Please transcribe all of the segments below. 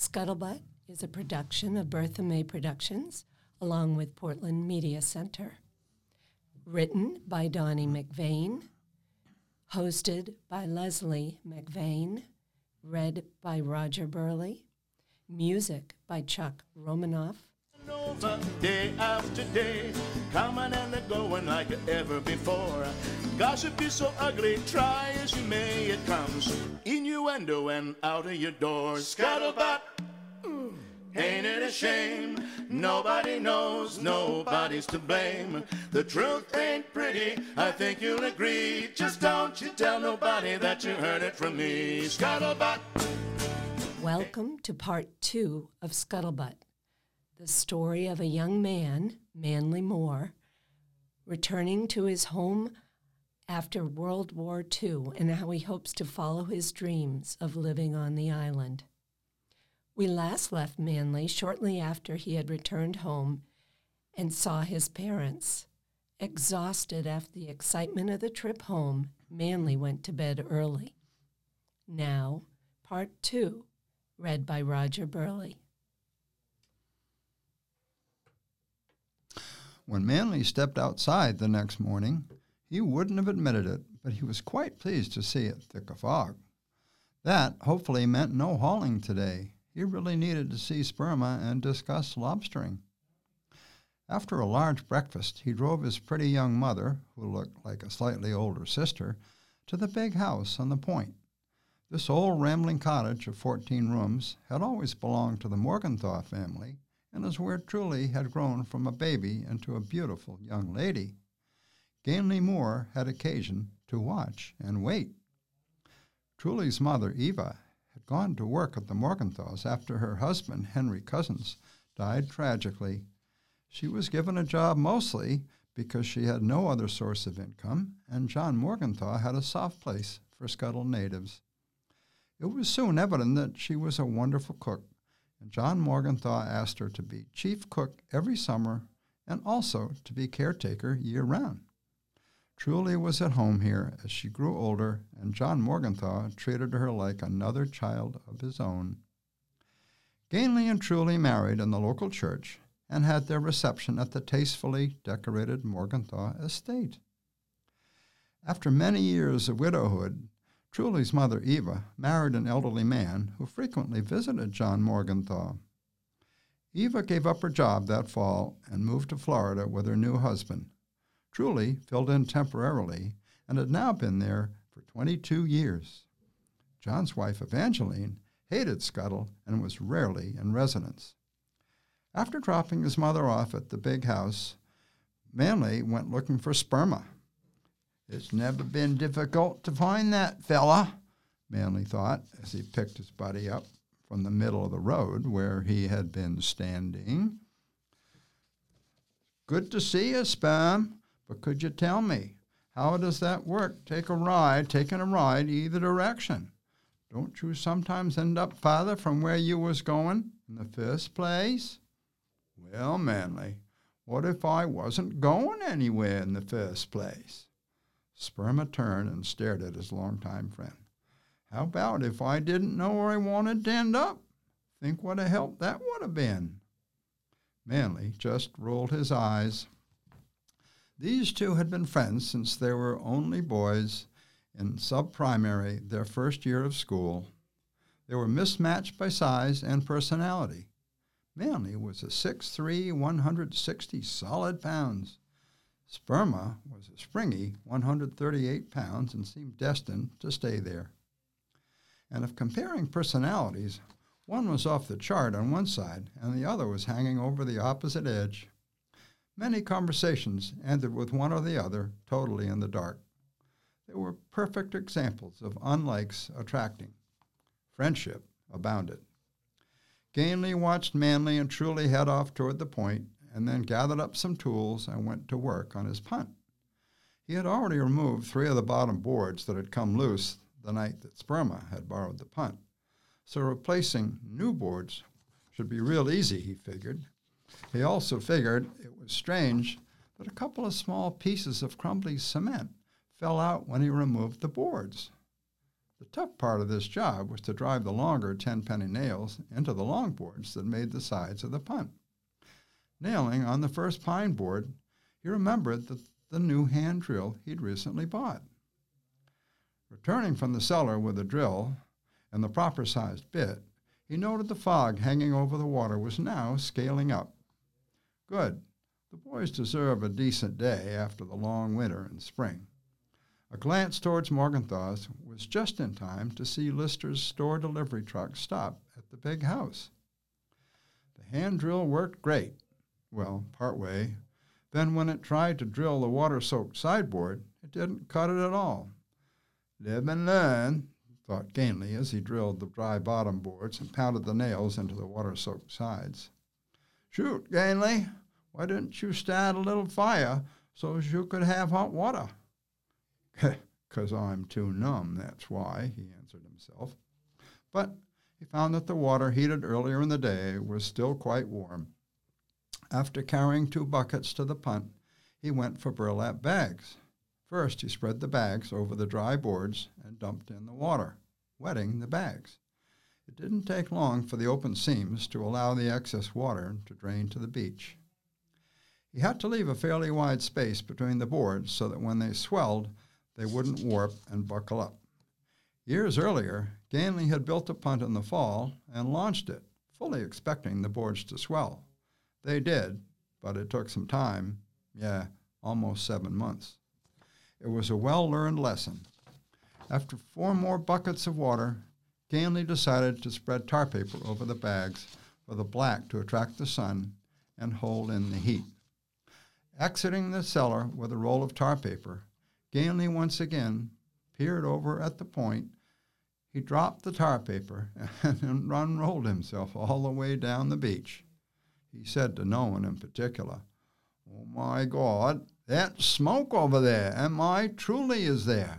Scuttlebutt is a production of Bertha May Productions along with Portland Media Center. Written by Donnie McVeigh, hosted by Leslie McVeigh, read by Roger Burley, music by Chuck Romanoff. Over day after day, coming and going like ever before. Gossip is so ugly, try as you may, it comes innuendo and out of your door. Scuttlebutt, ain't it a shame? Nobody knows, nobody's to blame. The truth ain't pretty, I think you'll agree. Just don't you tell nobody that you heard it from me. Scuttlebutt. Welcome to part two of Scuttlebutt, the story of a young man, Manly Moore, returning to his home after World War II and how he hopes to follow his dreams of living on the island. We last left Manly shortly after he had returned home and saw his parents. Exhausted after the excitement of the trip home, Manly went to bed early. Now, part two, read by Roger Burley. When Manly stepped outside the next morning, he wouldn't have admitted it, but he was quite pleased to see it thick a fog. That hopefully meant no hauling today. He really needed to see Sperma and discuss lobstering. After a large breakfast, he drove his pretty young mother, who looked like a slightly older sister, to the big house on the point. This old rambling cottage of 14 rooms had always belonged to the Morgenthau family and is where Truly had grown from a baby into a beautiful young lady. Gainley Moore had occasion to watch and wait. Truly's mother, Eva, gone to work at the Morgenthaus after her husband, Henry Cousins, died tragically. She was given a job mostly because she had no other source of income, and John Morgenthau had a soft place for Scuttle natives. It was soon evident that she was a wonderful cook, and John Morgenthau asked her to be chief cook every summer and also to be caretaker year round. Truly was at home here as she grew older, and John Morgenthau treated her like another child of his own. Gainley and Truly married in the local church and had their reception at the tastefully decorated Morgenthau estate. After many years of widowhood, Truly's mother, Eva, married an elderly man who frequently visited John Morgenthau. Eva gave up her job that fall and moved to Florida with her new husband, Truly filled in temporarily and had now been there for 22 years. John's wife, Evangeline, hated Scuttle and was rarely in residence. After dropping his mother off at the big house, Manly went looking for sperma. It's never been difficult to find that fella, Manly thought as he picked his buddy up from the middle of the road where he had been standing. Good to see you, Sperm, but could you tell me, how does that work? Take a ride, taking a ride either direction. Don't you sometimes end up farther from where you was going in the first place? Well, Manly, what if I wasn't going anywhere in the first place? Sperma turned and stared at his longtime friend. How about if I didn't know where I wanted to end up? Think what a help that would have been. Manly just rolled his eyes. These two had been friends since they were only boys in sub-primary, their first year of school. They were mismatched by size and personality. Manly was a 6'3", 160 solid pounds. Sperma was a springy 138 pounds and seemed destined to stay there. And if comparing personalities, one was off the chart on one side and the other was hanging over the opposite edge. Many conversations ended with one or the other totally in the dark. They were perfect examples of unlikes attracting. Friendship abounded. Gainley watched Manly and Truly head off toward the point, and then gathered up some tools and went to work on his punt. He had already removed three of the bottom boards that had come loose the night that Sperma had borrowed the punt, so replacing new boards should be real easy, he figured. He also figured it was strange that a couple of small pieces of crumbly cement fell out when he removed the boards. The tough part of this job was to drive the longer 10 penny nails into the long boards that made the sides of the punt. Nailing on the first pine board, he remembered the, the new hand drill he'd recently bought. Returning from the cellar with a drill and the proper sized bit, he noted the fog hanging over the water was now scaling up. Good. The boys deserve a decent day after the long winter and spring. A glance towards Morgenthau's was just in time to see Lister's store delivery truck stop at the big house. The hand drill worked great. Well, part way. Then, when it tried to drill the water soaked sideboard, it didn't cut it at all. Live and learn, thought Gainley as he drilled the dry bottom boards and pounded the nails into the water soaked sides. Shoot, Gainley, why didn't you start a little fire so you could have hot water? Because I'm too numb, that's why, he answered himself. But he found that the water heated earlier in the day was still quite warm. After carrying two buckets to the punt, he went for burlap bags. First, he spread the bags over the dry boards and dumped in the water, wetting the bags. It didn't take long for the open seams to allow the excess water to drain to the beach. He had to leave a fairly wide space between the boards so that when they swelled, they wouldn't warp and buckle up. Years earlier, Gainley had built a punt in the fall and launched it, fully expecting the boards to swell. They did, but it took some time yeah, almost seven months. It was a well learned lesson. After four more buckets of water, Gainley decided to spread tar paper over the bags for the black to attract the sun and hold in the heat. Exiting the cellar with a roll of tar paper, Gainley once again peered over at the point. He dropped the tar paper and unrolled himself all the way down the beach. He said to no one in particular, Oh my God, that smoke over there, and my truly is there.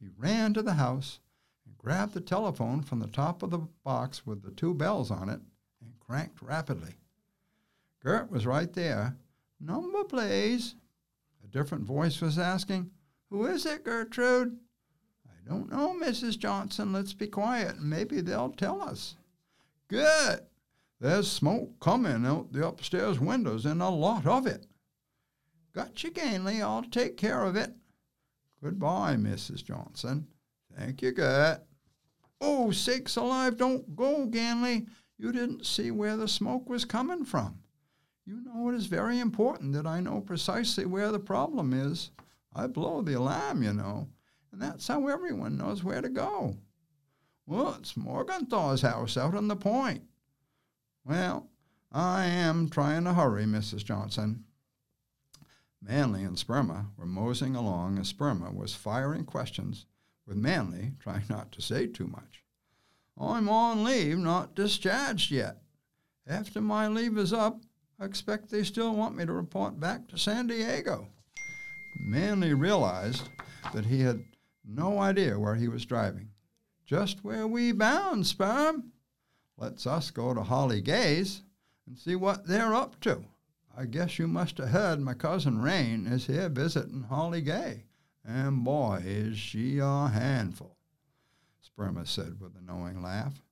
He ran to the house and grabbed the telephone from the top of the box with the two bells on it and cranked rapidly. Gert was right there. Number, please. A different voice was asking, Who is it, Gertrude? I don't know, Mrs. Johnson. Let's be quiet, and maybe they'll tell us. Good. There's smoke coming out the upstairs windows, and a lot of it. Got you, Gainley. I'll take care of it. Goodbye, Mrs. Johnson. Thank you, Gert. Oh, sakes alive, don't go, Gainley. You didn't see where the smoke was coming from. You know it is very important that I know precisely where the problem is. I blow the alarm, you know, and that's how everyone knows where to go. Well, it's Morgenthau's house out on the point. Well, I am trying to hurry, Mrs. Johnson. Manley and Sperma were moseying along as Sperma was firing questions, with Manley trying not to say too much. I'm on leave, not discharged yet. After my leave is up, I expect they still want me to report back to San Diego. Manley realized that he had no idea where he was driving. Just where we bound, Sperm Let's us go to Holly Gay's and see what they're up to. I guess you must have heard my cousin Rain is here visiting Holly Gay, and boy, is she a handful, Sperma said with a knowing laugh.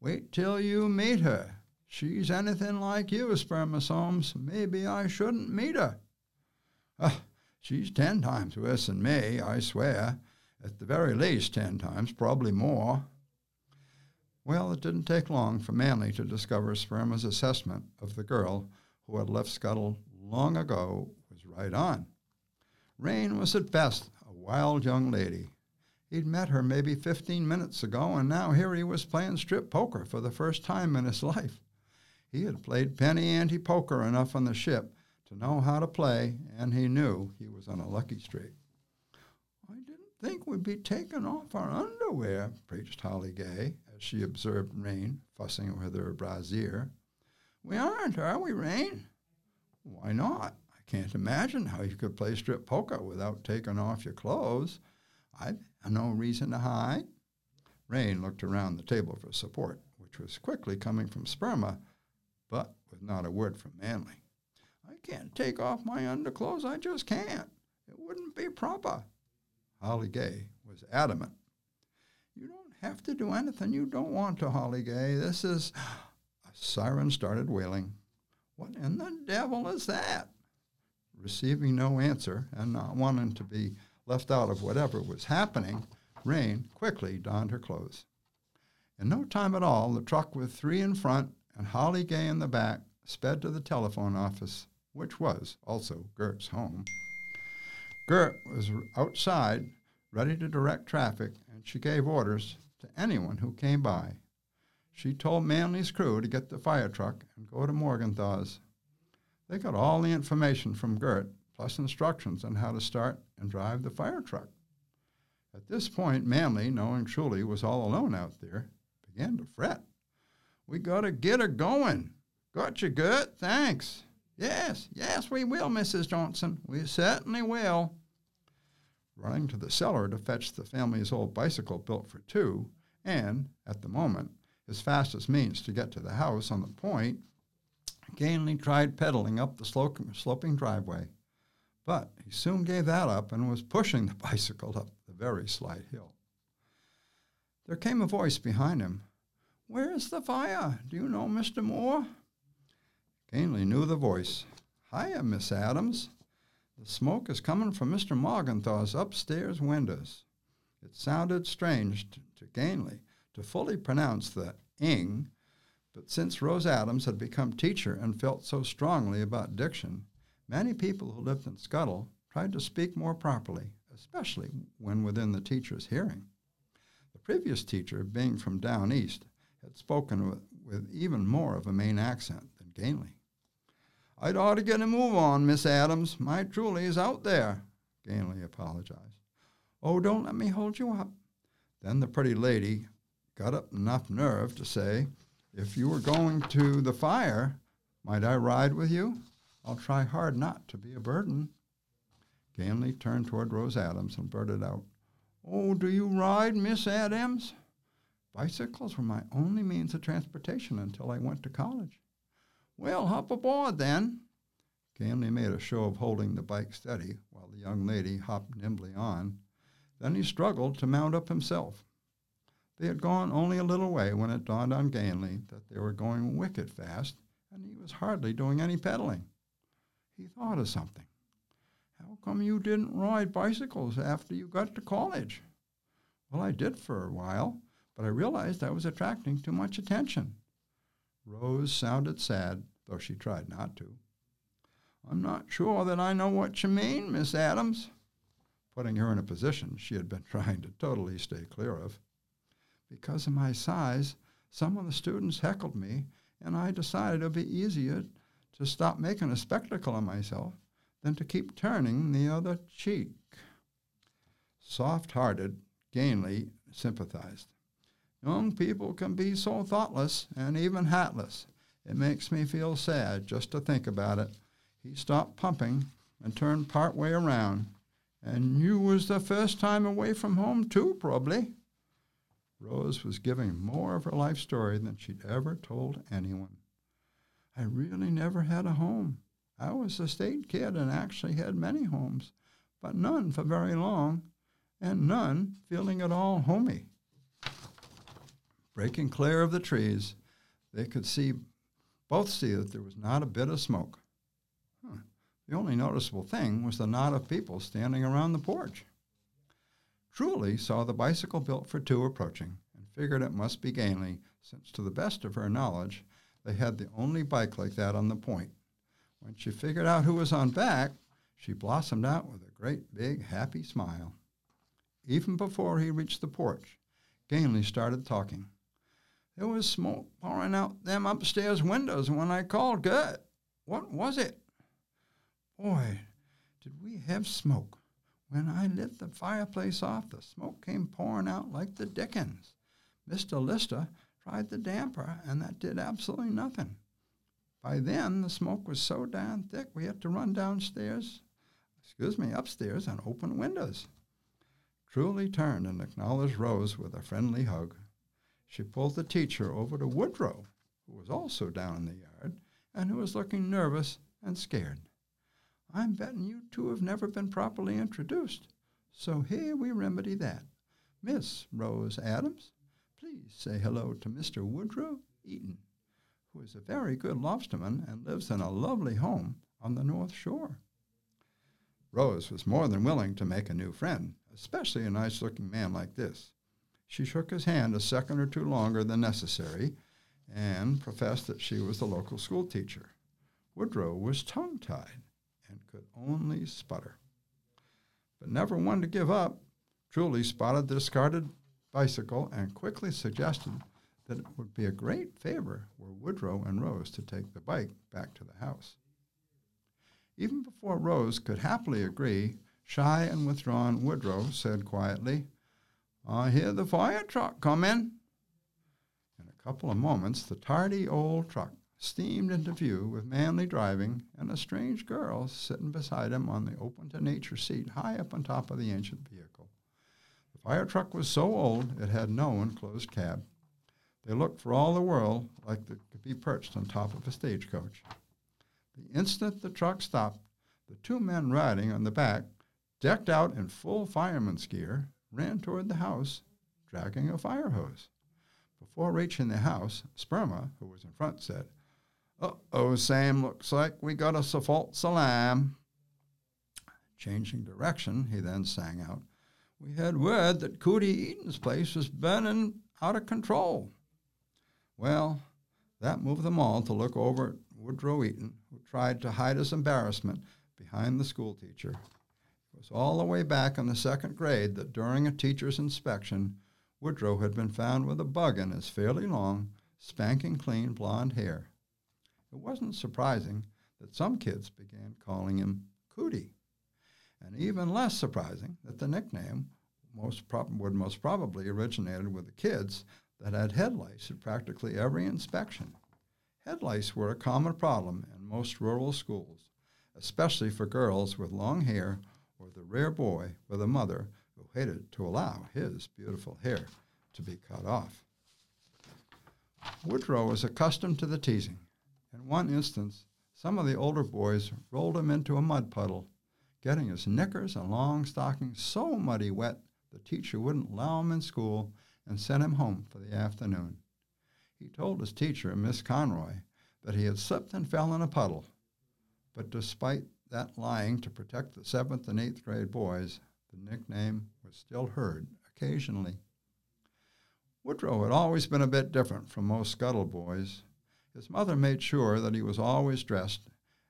Wait till you meet her. She's anything like you, Sperma Soames. Maybe I shouldn't meet her. Uh, she's ten times worse than me, I swear. At the very least, ten times, probably more. Well, it didn't take long for Manley to discover Sperma's assessment of the girl who had left Scuttle long ago was right on. Rain was at best a wild young lady. He'd met her maybe 15 minutes ago, and now here he was playing strip poker for the first time in his life. He had played penny ante poker enough on the ship to know how to play, and he knew he was on a lucky streak. I didn't think we'd be taking off our underwear, preached Holly Gay, as she observed Rain, fussing with her brassiere. We aren't, are we, Rain? Why not? I can't imagine how you could play strip poker without taking off your clothes. I've no reason to hide. Rain looked around the table for support, which was quickly coming from Sperma, but with not a word from Manley. I can't take off my underclothes. I just can't. It wouldn't be proper. Holly Gay was adamant. You don't have to do anything you don't want to, Holly Gay. This is. A siren started wailing. What in the devil is that? Receiving no answer and not wanting to be left out of whatever was happening, Rain quickly donned her clothes. In no time at all, the truck with three in front and Holly Gay in the back sped to the telephone office, which was also Gert's home. Gert was outside, ready to direct traffic, and she gave orders to anyone who came by. She told Manley's crew to get the fire truck and go to Morgenthau's. They got all the information from Gert, plus instructions on how to start and drive the fire truck. At this point, Manley, knowing Truly was all alone out there, began to fret. We gotta get her going. Got you, Gert? Thanks. Yes, yes, we will, Mrs. Johnson. We certainly will. Running to the cellar to fetch the family's old bicycle built for two, and, at the moment, his fastest means to get to the house on the point, Ganley tried pedaling up the sloping driveway. But he soon gave that up and was pushing the bicycle up the very slight hill. There came a voice behind him. Where's the fire? Do you know Mr. Moore? Ganley knew the voice. Hiya, Miss Adams. The smoke is coming from Mr. Morgenthau's upstairs windows. It sounded strange to, to Ganley to fully pronounce the ing, but since Rose Adams had become teacher and felt so strongly about diction, many people who lived in Scuttle tried to speak more properly, especially when within the teacher's hearing. The previous teacher, being from down east, had spoken with, with even more of a Maine accent than Ganley. I'd ought to get a move on, Miss Adams. My truly is out there, Ganley apologized. Oh, don't let me hold you up. Then the pretty lady got up enough nerve to say, If you were going to the fire, might I ride with you? I'll try hard not to be a burden. Ganley turned toward Rose Adams and blurted out, Oh, do you ride, Miss Adams? Bicycles were my only means of transportation until I went to college. Well, hop aboard then. Ganley made a show of holding the bike steady while the young lady hopped nimbly on. Then he struggled to mount up himself. They had gone only a little way when it dawned on Ganley that they were going wicked fast, and he was hardly doing any pedaling. He thought of something. How come you didn't ride bicycles after you got to college? Well, I did for a while, but I realized I was attracting too much attention. Rose sounded sad, though she tried not to. I'm not sure that I know what you mean, Miss Adams, putting her in a position she had been trying to totally stay clear of. Because of my size, some of the students heckled me, and I decided it would be easier to stop making a spectacle of myself than to keep turning the other cheek. Soft hearted, Ganley sympathized. Young people can be so thoughtless and even hatless. It makes me feel sad just to think about it. He stopped pumping and turned part way around. And you was the first time away from home, too, probably. Rose was giving more of her life story than she'd ever told anyone. I really never had a home. I was a state kid and actually had many homes, but none for very long, and none feeling at all homey. Breaking clear of the trees, they could see both see that there was not a bit of smoke. Huh. The only noticeable thing was the knot of people standing around the porch. Truly saw the bicycle built for two approaching and figured it must be Ganley, since to the best of her knowledge, they had the only bike like that on the point. When she figured out who was on back, she blossomed out with a great big happy smile. Even before he reached the porch, Ganley started talking. There was smoke pouring out them upstairs windows when I called Gert. What was it? Boy, did we have smoke. When I lit the fireplace off, the smoke came pouring out like the dickens. Mr. Lister tried the damper, and that did absolutely nothing. By then, the smoke was so damn thick we had to run downstairs, excuse me, upstairs and open windows. Truly turned and acknowledged Rose with a friendly hug. She pulled the teacher over to Woodrow, who was also down in the yard and who was looking nervous and scared. I'm betting you two have never been properly introduced, so here we remedy that. Miss Rose Adams, please say hello to Mr. Woodrow Eaton, who is a very good lobsterman and lives in a lovely home on the North Shore. Rose was more than willing to make a new friend, especially a nice looking man like this. She shook his hand a second or two longer than necessary and professed that she was the local school teacher. Woodrow was tongue tied and could only sputter. But never one to give up, Truly spotted the discarded bicycle and quickly suggested that it would be a great favor were Woodrow and Rose to take the bike back to the house. Even before Rose could happily agree, shy and withdrawn Woodrow said quietly, I hear the fire truck coming. In a couple of moments, the tardy old truck steamed into view with Manly driving and a strange girl sitting beside him on the open to nature seat high up on top of the ancient vehicle. The fire truck was so old it had no enclosed cab. They looked for all the world like they could be perched on top of a stagecoach. The instant the truck stopped, the two men riding on the back, decked out in full fireman's gear, ran toward the house, dragging a fire hose. Before reaching the house, Sperma, who was in front, said, Uh-oh, Sam, looks like we got us a false alarm. Changing direction, he then sang out, We had word that Cootie Eaton's place was burning out of control. Well, that moved them all to look over at Woodrow Eaton, who tried to hide his embarrassment behind the schoolteacher. Was all the way back in the second grade that during a teacher's inspection, Woodrow had been found with a bug in his fairly long, spanking clean blond hair. It wasn't surprising that some kids began calling him Cootie, and even less surprising that the nickname most prob- would most probably originated with the kids that had head lice at practically every inspection. Head lice were a common problem in most rural schools, especially for girls with long hair the rare boy with a mother who hated to allow his beautiful hair to be cut off. Woodrow was accustomed to the teasing. In one instance, some of the older boys rolled him into a mud puddle, getting his knickers and long stockings so muddy wet the teacher wouldn't allow him in school and sent him home for the afternoon. He told his teacher, Miss Conroy, that he had slipped and fell in a puddle. But despite that lying to protect the seventh and eighth grade boys, the nickname was still heard occasionally. Woodrow had always been a bit different from most scuttle boys. His mother made sure that he was always dressed,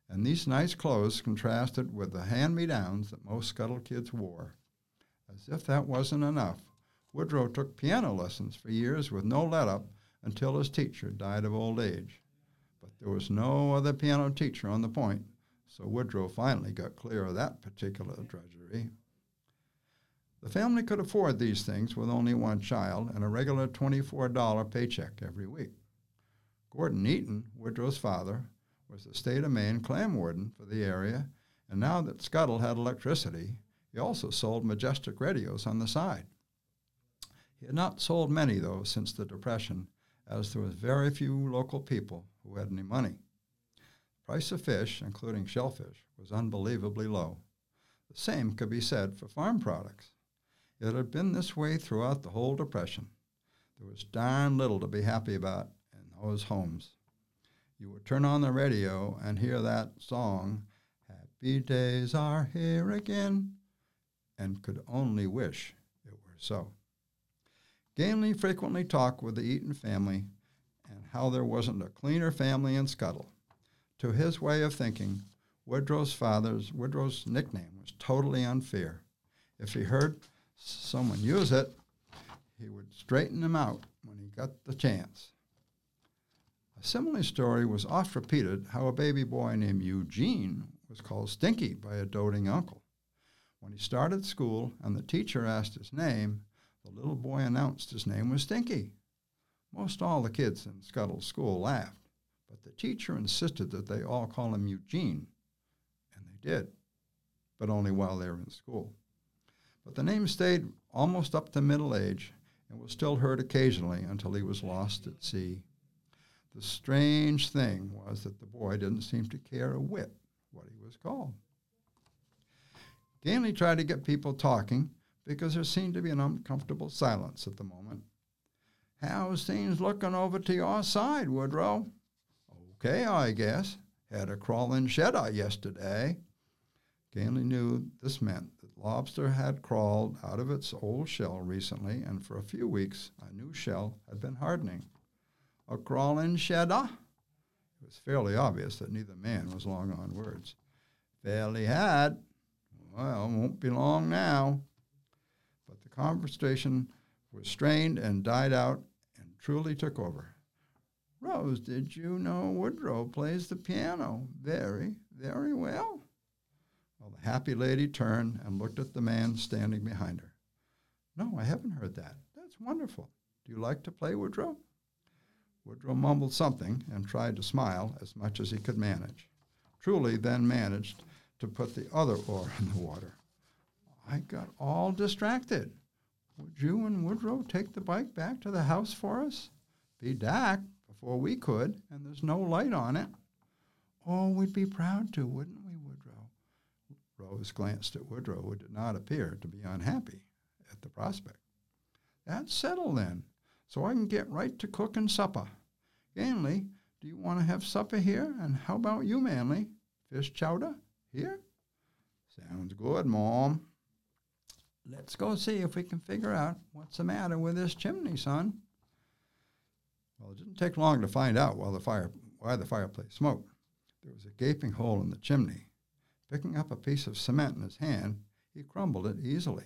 and these nice clothes contrasted with the hand me downs that most scuttle kids wore. As if that wasn't enough, Woodrow took piano lessons for years with no let up until his teacher died of old age. But there was no other piano teacher on the point, so Woodrow finally got clear of that particular drudgery. The family could afford these things with only one child and a regular $24 paycheck every week. Gordon Eaton, Woodrow's father, was the state of Maine clam warden for the area, and now that Scuttle had electricity, he also sold Majestic radios on the side. He had not sold many, though, since the Depression, as there was very few local people who had any money. Price of fish, including shellfish, was unbelievably low. The same could be said for farm products. It had been this way throughout the whole Depression. There was darn little to be happy about in those homes. You would turn on the radio and hear that song, Happy Days Are Here Again, and could only wish it were so. Ganley frequently talked with the Eaton family and how there wasn't a cleaner family in Scuttle. To his way of thinking, Woodrow's father's Woodrow's nickname was totally unfair. If he heard someone use it, he would straighten him out when he got the chance. A similar story was oft repeated how a baby boy named Eugene was called Stinky by a doting uncle. When he started school and the teacher asked his name, the little boy announced his name was Stinky. Most all the kids in Scuttle's school laughed, the teacher insisted that they all call him Eugene, and they did, but only while they were in school. But the name stayed almost up to middle age and was still heard occasionally until he was lost at sea. The strange thing was that the boy didn't seem to care a whit what he was called. Ganley tried to get people talking because there seemed to be an uncomfortable silence at the moment. How's things looking over to your side, Woodrow? Okay, I guess. Had a crawling shed yesterday. Ganley knew this meant that lobster had crawled out of its old shell recently, and for a few weeks a new shell had been hardening. A crawling shedder? Ah? It was fairly obvious that neither man was long on words. Fairly had. Well, won't be long now. But the conversation was strained and died out and truly took over. Rose, did you know Woodrow plays the piano very, very well? Well, the happy lady turned and looked at the man standing behind her. No, I haven't heard that. That's wonderful. Do you like to play, Woodrow? Woodrow mumbled something and tried to smile as much as he could manage. Truly then managed to put the other oar in the water. I got all distracted. Would you and Woodrow take the bike back to the house for us? Be dark before we could, and there's no light on it. Oh, we'd be proud to, wouldn't we, Woodrow? Rose glanced at Woodrow, who did not appear to be unhappy at the prospect. That's settled then, so I can get right to cooking supper. Ganley, do you want to have supper here? And how about you, Manley? Fish chowder? Here? Sounds good, Mom. Let's go see if we can figure out what's the matter with this chimney, son. Well, it didn't take long to find out while the fire, why the fireplace smoked. There was a gaping hole in the chimney. Picking up a piece of cement in his hand, he crumbled it easily.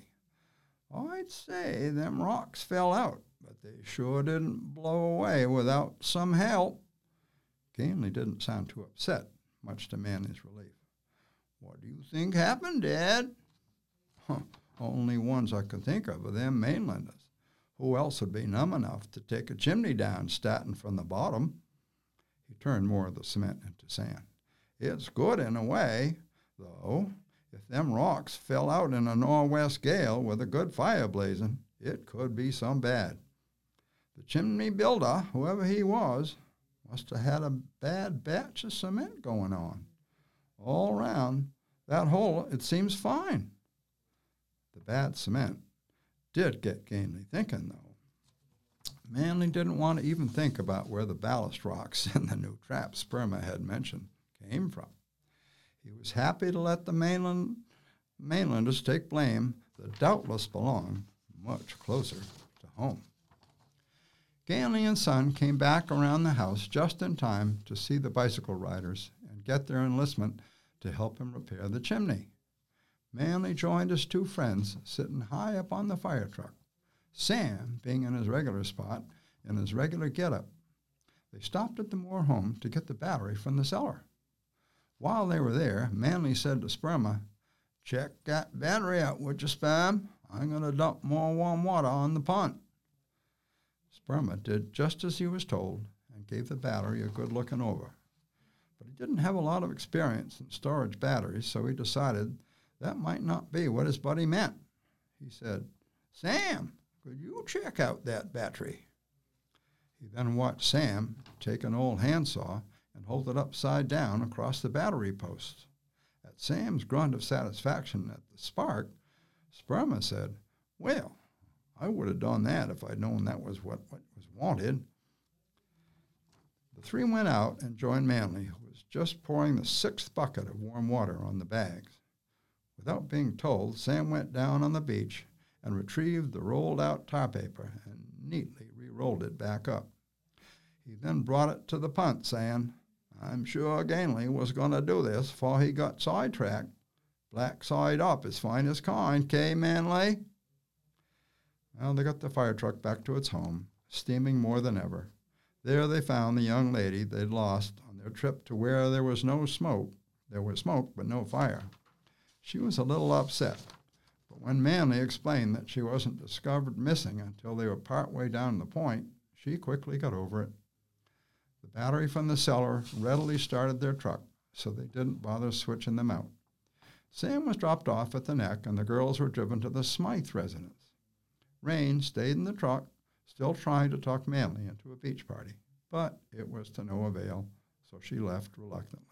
I'd say them rocks fell out, but they sure didn't blow away without some help. Ganley didn't sound too upset, much to Manley's relief. What do you think happened, Dad? Huh, only ones I can think of are them mainlanders. Who else would be numb enough to take a chimney down starting from the bottom? He turned more of the cement into sand. It's good in a way, though. If them rocks fell out in a nor'west gale with a good fire blazing, it could be some bad. The chimney builder, whoever he was, must have had a bad batch of cement going on. All round, that hole, it seems fine. The bad cement did get Ganley thinking, though. Manley didn't want to even think about where the ballast rocks in the new trap Sperma had mentioned came from. He was happy to let the mainland, mainlanders take blame that doubtless belonged much closer to home. Ganley and son came back around the house just in time to see the bicycle riders and get their enlistment to help him repair the chimney. Manley joined his two friends sitting high up on the fire truck, Sam being in his regular spot in his regular getup. They stopped at the Moore home to get the battery from the cellar. While they were there, Manley said to Sperma, Check that battery out, would you, Spam? I'm going to dump more warm water on the punt. Sperma did just as he was told and gave the battery a good looking over. But he didn't have a lot of experience in storage batteries, so he decided that might not be what his buddy meant. He said, Sam, could you check out that battery? He then watched Sam take an old handsaw and hold it upside down across the battery post. At Sam's grunt of satisfaction at the spark, Sperma said, Well, I would have done that if I'd known that was what, what was wanted. The three went out and joined Manley, who was just pouring the sixth bucket of warm water on the bags. Without being told, Sam went down on the beach and retrieved the rolled out tar paper and neatly re rolled it back up. He then brought it to the punt, saying, I'm sure Ganley was going to do this, for he got sidetracked. Black side up is finest kind, K. Manley. Well, they got the fire truck back to its home, steaming more than ever. There they found the young lady they'd lost on their trip to where there was no smoke. There was smoke, but no fire. She was a little upset, but when Manley explained that she wasn't discovered missing until they were part way down the point, she quickly got over it. The battery from the cellar readily started their truck, so they didn't bother switching them out. Sam was dropped off at the neck, and the girls were driven to the Smythe residence. Rain stayed in the truck, still trying to talk Manley into a beach party, but it was to no avail, so she left reluctantly.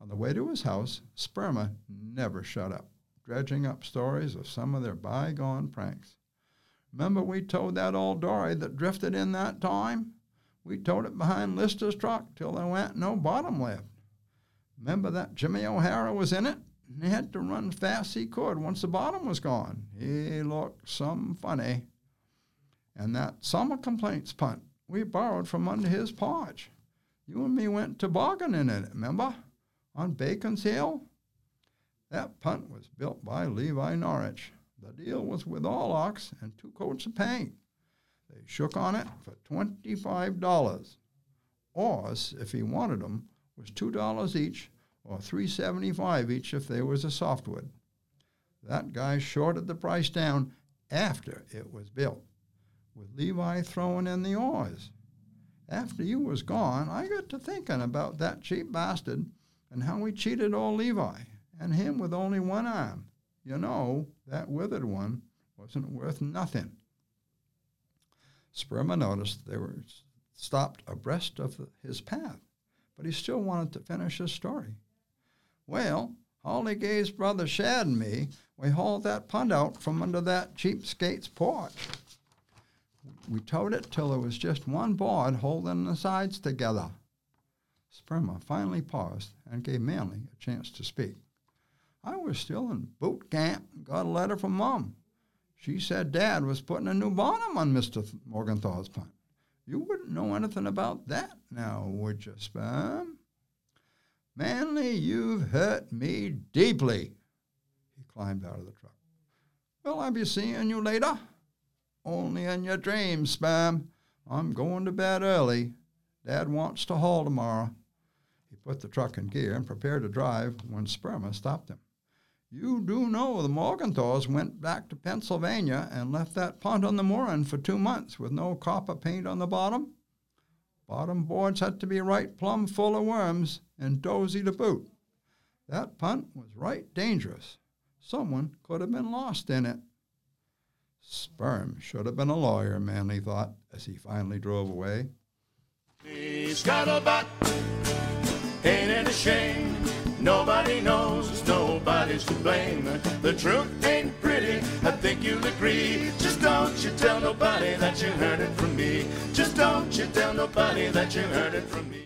On the way to his house, Sperma never shut up, dredging up stories of some of their bygone pranks. Remember we towed that old dory that drifted in that time? We towed it behind Lister's truck till there wa'n't no bottom left. Remember that Jimmy O'Hara was in it? And he had to run fast he could once the bottom was gone. He looked some funny. And that summer complaints punt we borrowed from under his porch. You and me went tobogganing in it, remember? On Bacon's Hill? That punt was built by Levi Norwich. The deal was with all ox and two coats of paint. They shook on it for $25. Oars, if he wanted 'em, was $2 each or $3.75 each if they was a softwood. That guy shorted the price down after it was built, with Levi throwing in the oars. After you was gone, I got to thinking about that cheap bastard and how we cheated old Levi, and him with only one arm. You know, that withered one wasn't worth nothing. Sperma noticed they were stopped abreast of his path, but he still wanted to finish his story. Well, Holly Gay's brother Shad and me, we hauled that punt out from under that cheapskate's porch. We towed it till there was just one board holding the sides together. Sperma finally paused and gave Manley a chance to speak. I was still in boot camp and got a letter from Mom. She said Dad was putting a new bottom on Mr. Morgenthau's punt. You wouldn't know anything about that now, would you, Sperm? Manley, you've hurt me deeply. He climbed out of the truck. Will I'll be seeing you later? Only in your dreams, Spam. I'm going to bed early. Dad wants to haul tomorrow. Put the truck in gear and prepared to drive when Sperma stopped him. You do know the Morgenthaus went back to Pennsylvania and left that punt on the mooring for two months with no copper paint on the bottom? Bottom boards had to be right plumb full of worms and dozy to boot. That punt was right dangerous. Someone could have been lost in it. Sperm should have been a lawyer, Manley thought as he finally drove away. Scuttlebutt, ain't it a shame? Nobody knows, nobody's to blame. The truth ain't pretty, I think you'll agree. Just don't you tell nobody that you heard it from me. Just don't you tell nobody that you heard it from me.